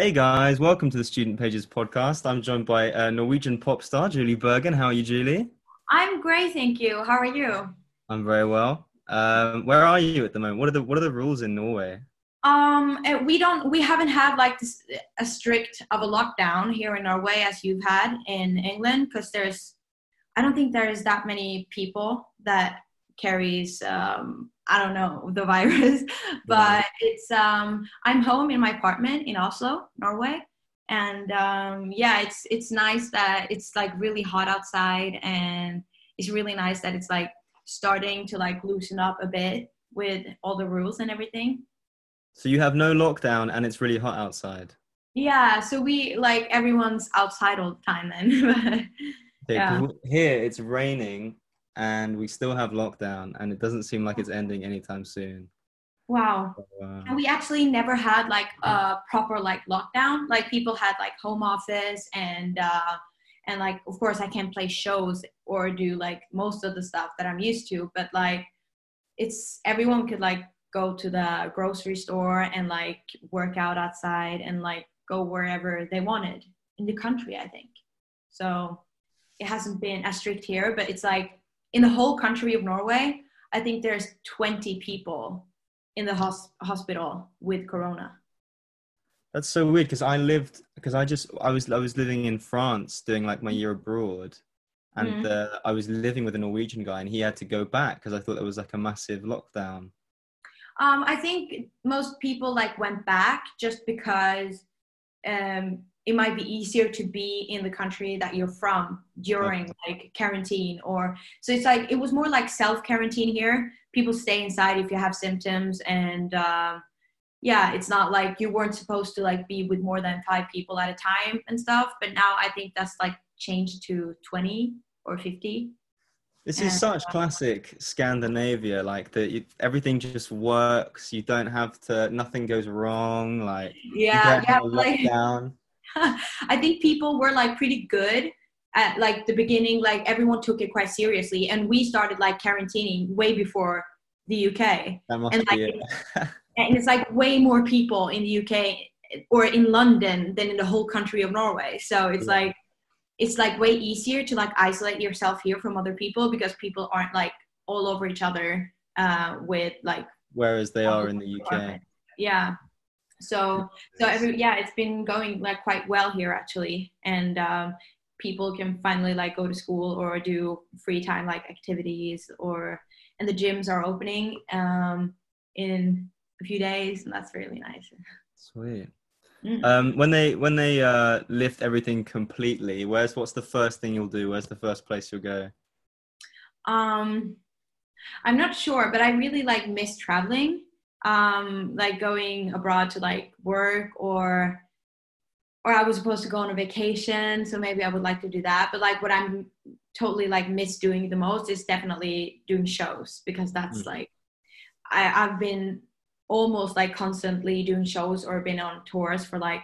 Hey guys, welcome to the Student Pages podcast. I'm joined by uh, Norwegian pop star Julie Bergan. How are you, Julie? I'm great, thank you. How are you? I'm very well. Um, where are you at the moment? What are the What are the rules in Norway? Um, eh, we don't. We haven't had like this, a strict of a lockdown here in Norway as you've had in England, because there's. I don't think there's that many people that carries um, I don't know the virus, but it's um, I'm home in my apartment in Oslo, Norway, and um, yeah, it's it's nice that it's like really hot outside, and it's really nice that it's like starting to like loosen up a bit with all the rules and everything. So you have no lockdown, and it's really hot outside. Yeah, so we like everyone's outside all the time then. yeah. Here it's raining and we still have lockdown and it doesn't seem like it's ending anytime soon. Wow. So, uh, and we actually never had like a proper like lockdown. Like people had like home office and uh and like of course i can't play shows or do like most of the stuff that i'm used to but like it's everyone could like go to the grocery store and like work out outside and like go wherever they wanted in the country i think. So it hasn't been as strict here but it's like in the whole country of Norway, I think there's 20 people in the hos- hospital with corona. That's so weird because I lived because I just I was I was living in France doing like my year abroad, and mm. uh, I was living with a Norwegian guy, and he had to go back because I thought there was like a massive lockdown. Um, I think most people like went back just because um, it might be easier to be in the country that you're from during like quarantine or so it's like it was more like self quarantine here people stay inside if you have symptoms and uh, yeah it's not like you weren't supposed to like be with more than five people at a time and stuff but now i think that's like changed to 20 or 50 this is such uh, classic Scandinavia, like that everything just works. You don't have to, nothing goes wrong. Like yeah, yeah, like, I think people were like pretty good at like the beginning. Like everyone took it quite seriously, and we started like quarantining way before the UK. And like, it. and it's like way more people in the UK or in London than in the whole country of Norway. So it's yeah. like it's like way easier to like isolate yourself here from other people because people aren't like all over each other uh, with like whereas they are in the UK. Yeah so so every yeah it's been going like quite well here actually. And um, people can finally like go to school or do free time like activities or and the gyms are opening um, in a few days and that's really nice. Sweet. Mm. um, when they when they uh, lift everything completely where's what's the first thing you'll do? Where's the first place you'll go? Um i'm not sure but i really like miss traveling um, like going abroad to like work or or I was supposed to go on a vacation, so maybe I would like to do that. But like what I'm totally like miss doing the most is definitely doing shows because that's mm. like I, I've been almost like constantly doing shows or been on tours for like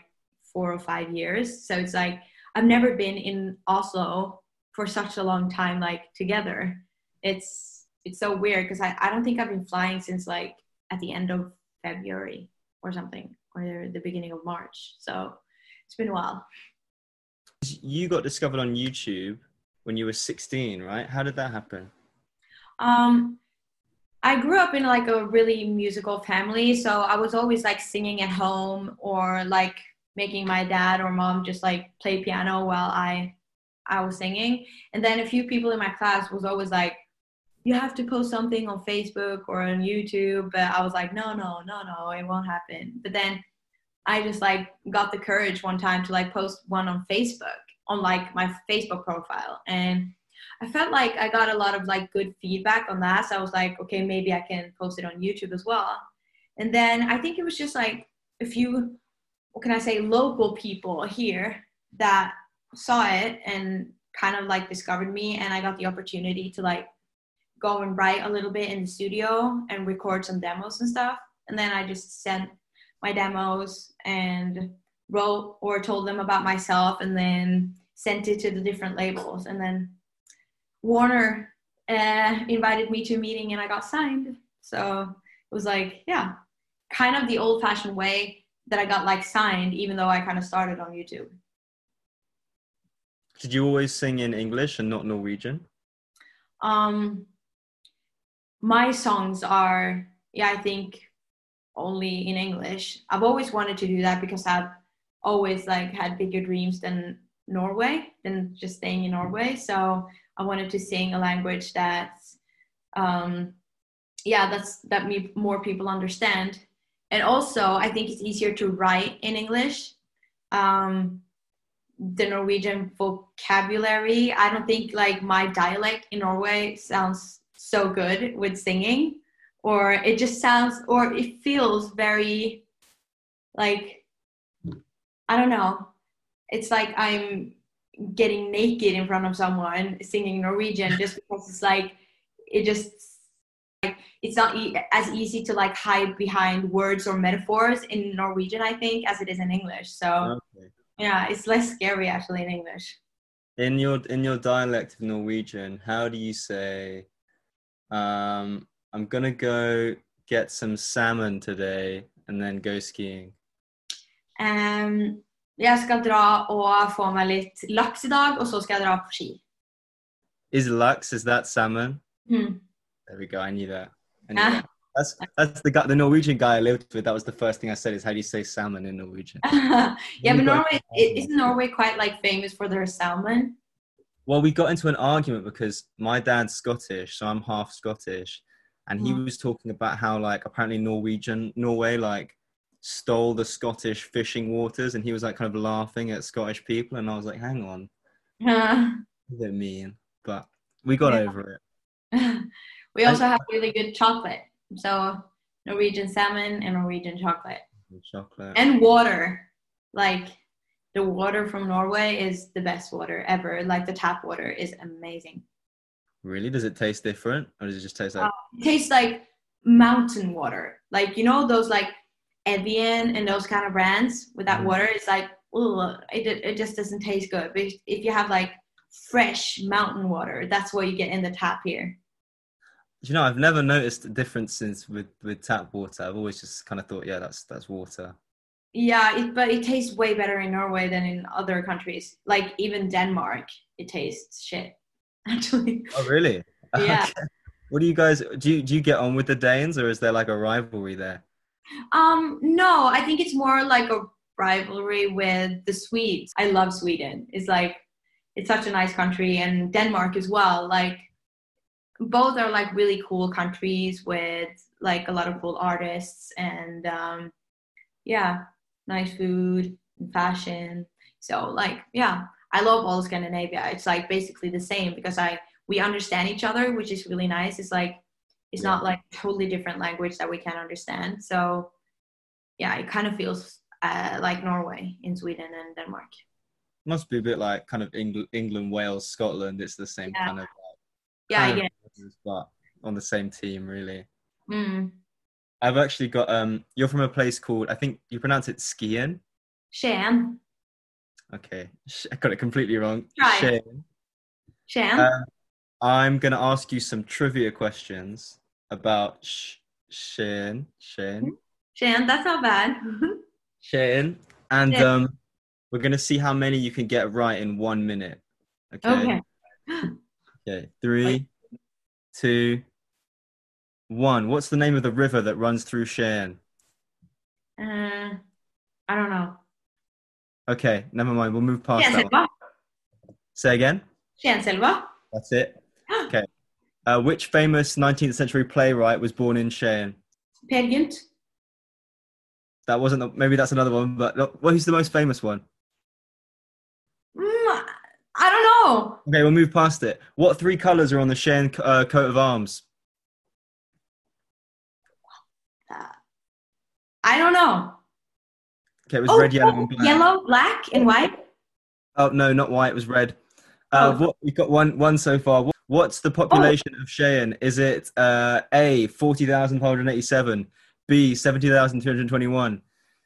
four or five years. So it's like I've never been in Oslo for such a long time like together. It's it's so weird because I, I don't think I've been flying since like at the end of February or something, or the beginning of March. So it's been a while. You got discovered on YouTube when you were 16, right? How did that happen? Um, I grew up in like a really musical family, so I was always like singing at home or like making my dad or mom just like play piano while I I was singing. And then a few people in my class was always like, you have to post something on Facebook or on YouTube. But I was like, no, no, no, no, it won't happen. But then I just like got the courage one time to like post one on Facebook on like my Facebook profile. And I felt like I got a lot of like good feedback on that. So I was like, okay, maybe I can post it on YouTube as well. And then I think it was just like a few, what can I say, local people here that saw it and kind of like discovered me. And I got the opportunity to like go and write a little bit in the studio and record some demos and stuff. And then I just sent my demos and wrote or told them about myself and then sent it to the different labels. And then Warner uh, invited me to a meeting and I got signed. So it was like, yeah, kind of the old fashioned way that I got like signed, even though I kind of started on YouTube. Did you always sing in English and not Norwegian? Um, my songs are, yeah, I think only in English. I've always wanted to do that because I've always like had bigger dreams than Norway, than just staying in Norway. So I wanted to sing a language that's, um, yeah, that's that me more people understand. And also, I think it's easier to write in English. Um, the Norwegian vocabulary. I don't think like my dialect in Norway sounds so good with singing, or it just sounds, or it feels very like, I don't know. It's like I'm getting naked in front of someone singing Norwegian just because it's like, it just, like, it's not e- as easy to like hide behind words or metaphors in Norwegian, I think, as it is in English. So, Okay. yeah, it's less scary actually in English. In your in your dialect of Norwegian, how do you say, um, "I'm gonna go get some salmon today and then go skiing"? Ehm, jeg skal dra og få meg litt laks i dag, og så skal jeg dra på ski. Is lux is that salmon? Hmm. There we go. I knew that. I knew Ah. that. That's that's the guy, the Norwegian guy I lived with. That was the first thing I said. Is how do you say salmon in Norwegian? yeah, but Norway isn't Norway quite like famous for their salmon? Well, we got into an argument because my dad's Scottish, so I'm half Scottish, and he Mm. was talking about how like apparently Norwegian Norway like stole the Scottish fishing waters, and he was like kind of laughing at Scottish people, and I was like, hang on, what does it mean? But we got Yeah. over it. we also have really good chocolate. So Norwegian salmon and Norwegian chocolate Chocolate. and water. Like the water from Norway is the best water ever. Like the tap water is amazing. really? Does it taste different, or does it just taste like? It tastes like mountain water. Like you know those like Evian and those kind of brands with that Mhm. water. It's like ugh, it it just doesn't taste good. But if, if you have like fresh mountain water, that's what you get in the tap here. You know, I've never noticed a differences with with tap water. I've always just kind of thought, yeah, that's that's water. Yeah, it, but it tastes way better in Norway than in other countries. Like even Denmark, it tastes shit. Actually, Oh, really? Yeah. Okay. What do you guys do? You, do you get on with the Danes, or is there like a rivalry there? um, no, I think it's more like a rivalry with the Swedes. I love Sweden. It's like it's such a nice country, and Denmark as well. Like both are like really cool countries with like a lot of cool artists and um, yeah, nice food and fashion. So like yeah, I love all Scandinavia. It's like basically the same because I we understand each other, which is really nice. It's like it's Yeah. not like totally different language that we can understand. So yeah, it kind of feels uh, like Norway in Sweden and Denmark. Must be a bit like kind of England, England Wales, Scotland. It's the same Yeah. kind of, Yeah, I kind of but on the same team, really. Mm. I've actually got. Um, you're from a place called. I think you pronounce it Skien. Skien. Okay, I got it completely wrong. Try. Skien. Skien. Um, I'm gonna ask you some trivia questions about Sh- Skien. Skien. Skien, that's not bad. Skien. And Yeah. um, we're gonna see how many you can get right in one minute. Okay. okay. Okay, three, two, one. What's the name of the river that runs through Skien? Uh, I don't know. Okay, never mind. We'll move past that one. Say again. Skienselva. That's it. Okay. Uh, which famous 19th century playwright was born in Skien? Peer Gynt. That wasn't. The, maybe that's another one. But well, who's the most famous one? Mm, I don't know. Okay, we'll move past it. What three colors are on the Skien uh, coat of arms? I don't know. Okay, it was Oh, red, yellow, oh, and black. yellow, black, and white. Oh no, not white. It was red. Uh, Oh. what we've got one one so far. What, what's the population of Skien? Is it uh, A forty thousand four hundred eighty-seven, B seventy thousand two hundred twenty-one,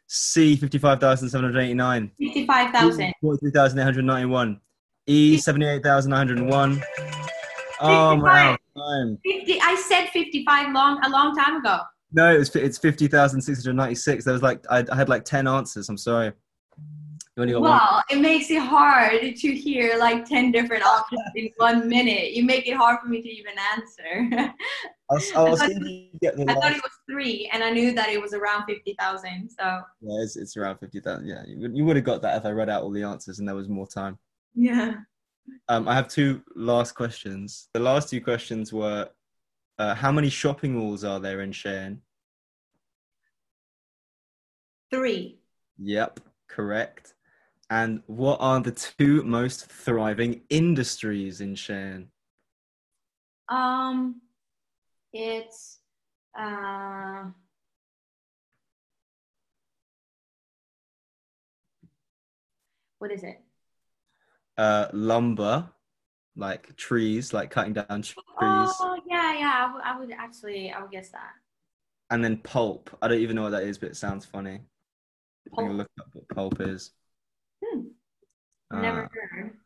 C fifty-five thousand seven hundred eighty-nine, Fifty-five thousand. forty-three thousand eight hundred ninety-one, E seventy-eight thousand nine hundred one. Oh my time. Fifty. I said fifty-five long a long time ago. No, it was, it's 50,696. There was like, I, I had like 10 answers. I'm sorry. You only got one. Wow, it makes it hard to hear like 10 different options in one minute. You make it hard for me to even answer. I'll, I'll I thought you get the I thought it was three, and I knew that it was around 50,000. So, Yeah, it's, it's around 50,000. Yeah, you, would- you would have got that if I read out all the answers and there was more time. yeah. Um, I have two last questions. The last two questions were uh, how many shopping malls are there in Skien? Three. Yep, correct. And what are the two most thriving industries in Skien? Um, it's, uh, what is it? Uh, lumber, like trees, like cutting down trees, Oh, yeah, yeah. I would- actually, I would guess that. and then pulp. I don't even know what that is, but it sounds funny. I'm gonna look up what pulp is. Hmm. Never Uh, heard.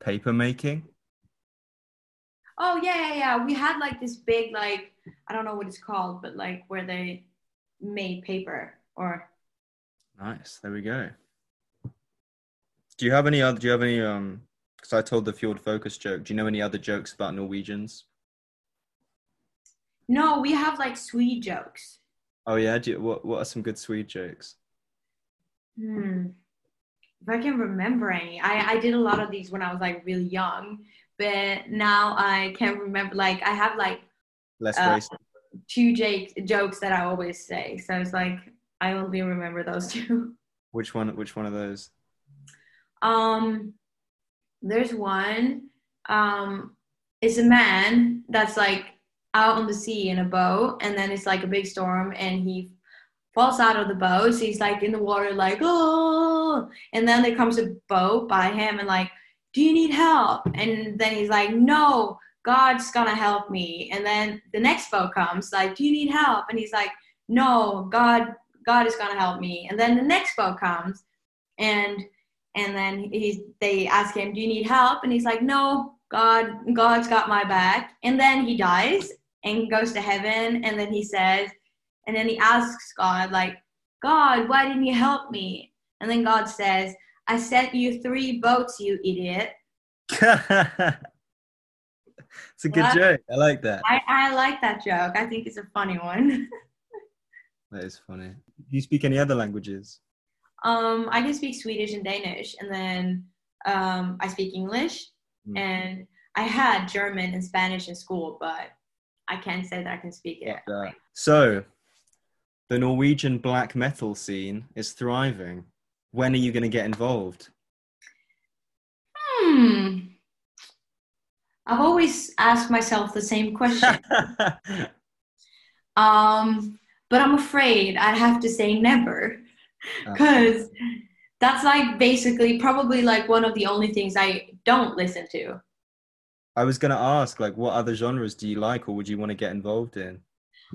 paper making. Oh yeah, yeah, yeah. We had like this big like I don't know what it's called, but like where they made paper or Nice. There we go. Do you have any other? Do you have any? Um, because I told the Fjord Focus joke. Do you know any other jokes about Norwegians? no, we have like Swede jokes. Oh yeah. Do you, what What are some good Swede jokes? Hmm. If I can remember any, I I did a lot of these when I was like really young, but now I can't remember. Like I have like Less Uh, two jake jokes that I always say, so it's like I only remember those two. Which one? Which one of those? Um, there's one. Um, it's a man that's like out on the sea in a boat, and then it's like a big storm, and he falls out of the boat. So he's like in the water, like oh, and then there comes a boat by him, and like, do you need help? And then he's like, no, God's gonna help me. And then the next boat comes, like, do you need help? And he's like, no, God, God is gonna help me. And then the next boat comes, and and then he they ask him do you need help and he's like no god god's got my back and then he dies and goes to heaven and then he says and then he asks god like god why didn't you help me and then god says i sent you three boats you idiot it's a good What? joke. I like that. i, I like that joke i think it's a funny one That is funny. Do you speak any other languages? Um i can speak swedish and danish and then um i speak english Mm. and i had german and spanish in school but i can't say that i can speak it that. So, the Norwegian black metal scene is thriving. When are you going to get involved? Hmm. I've always asked myself the same question. um, but I'm afraid I have to say never because that's like basically probably like one of the only things I don't listen to. I was to ask, like, what other genres do you like, or would you want to get involved in?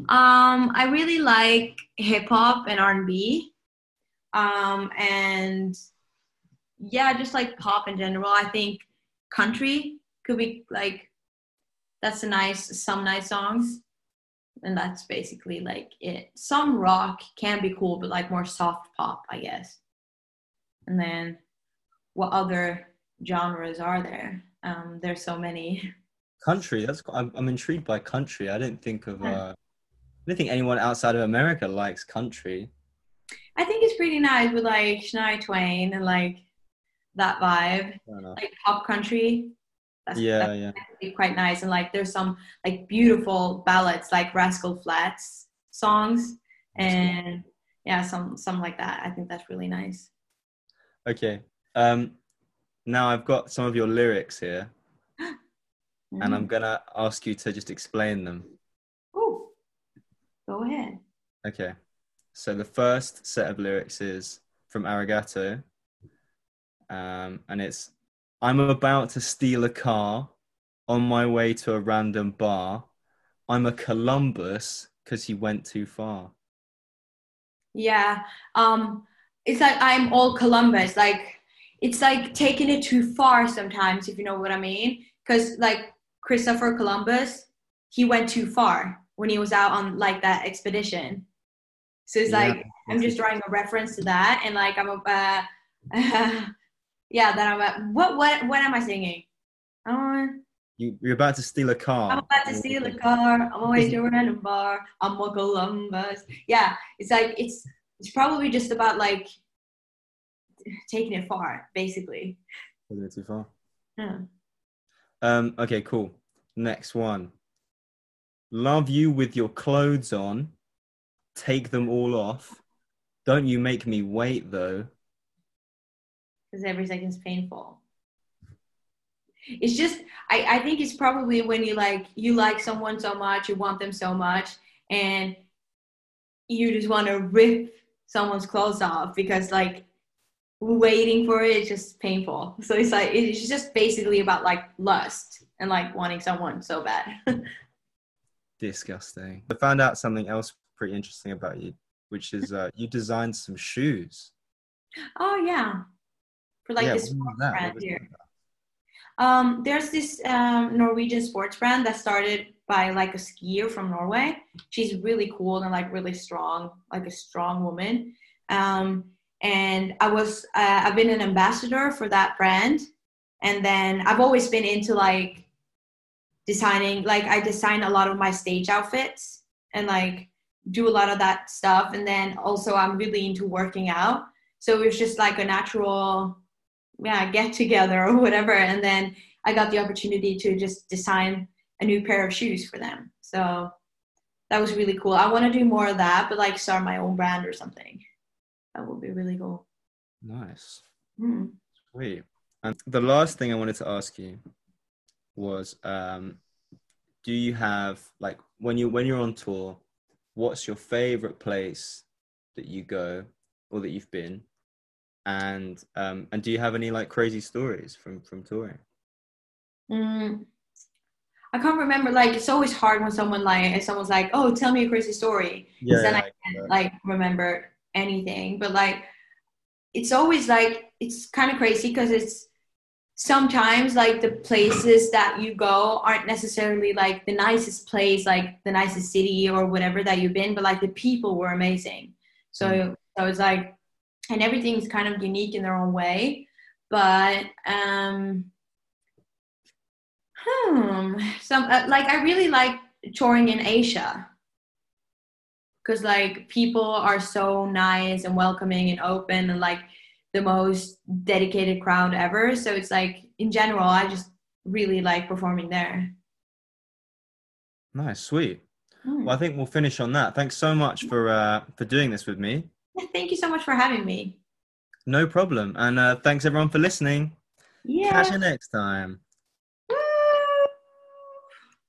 Um, I really like hip hop and R&B. Um, and yeah, just like pop in general. I think country could be like that's a nice some nice songs. And that's basically like it. Some rock can be cool, but like more soft pop, I guess. And then what other genres are there? Um, there's so many. Country. That's. I'm, I'm intrigued by country. I didn't think of. Uh, I don't think anyone outside of America likes country. I think it's pretty nice with like Shania Twain and like that vibe, like pop country. That's, Yeah, that's yeah. quite nice. And like there's some like beautiful ballads like Rascal Flatts songs and yeah, some some like that. I think that's really nice. Okay. Um, now I've got some of your lyrics here, Mm. and I'm gonna ask you to just explain them. Oh, go ahead. Okay. So the first set of lyrics is from Arigato, um, and it's I'm about to steal a car on my way to a random bar. I'm a Columbus because he went too far. Yeah. Um, it's like I'm all Columbus. Like it's like taking it too far sometimes, if you know what I mean. Because like Christopher Columbus, he went too far when he was out on like that expedition. So it's Yeah, like I'm just drawing a reference to that, and like I'm a, uh, yeah. Then I'm what what what am I singing? Oh, You, you're about to steal a car. I'm about to steal a car. I'm away to a random bar. I'm a Columbus. Yeah, it's like it's it's probably just about like taking it far, basically. Wasn't it too far? Yeah. Um, okay, cool. Next one. Love you with your clothes on. Take them all off. Don't you make me wait though. Because every second is painful. It's just I, I think it's probably when you like you like someone so much, you want them so much, and you just want to rip someone's clothes off because like waiting for it is just painful. So it's like it's just basically about like lust and like wanting someone so bad. Disgusting. I found out something else pretty interesting about you, which is uh, you designed some shoes. oh yeah, for like yeah, this? Brand here. Um, there's this um, Norwegian sports brand that started by like a skier from Norway. She's really cool and like really strong, like a strong woman. Um, and I was uh, I've been an ambassador for that brand, and then I've always been into like designing. Like I design a lot of my stage outfits and like do a lot of that stuff. And then also I'm really into working out, so it was just like a natural yeah get together or whatever and then i got the opportunity to just design a new pair of shoes for them so that was really cool i want to do more of that but like start my own brand or something that would be really cool Nice. Hmm. Sweet. And the last thing I wanted to ask you was um do you have like when you when you're on tour, what's your favorite place that you go or that you've been? And um and do you have any like crazy stories from from touring? Mm. i can't remember like it's always hard when someone like if someone's like oh tell me a crazy story Yeah, then yeah, I can't like remember anything. But like, it's always like it's kind of crazy because it's sometimes like the places that you go aren't necessarily like the nicest place, like the nicest city or whatever that you've been, but like the people were amazing. So Mm. so it's like, and everything's kind of unique in their own way. But um, hmm, some uh, like I really like touring in Asia because like people are so nice and welcoming and open and like the most dedicated crowd ever so it's like in general i just really like performing there Nice, sweet. Hmm. Well, I think we'll finish on that. Thanks so much for uh for doing this with me. Thank you so much for having me No problem. And uh thanks everyone for listening. yeah Catch you next time.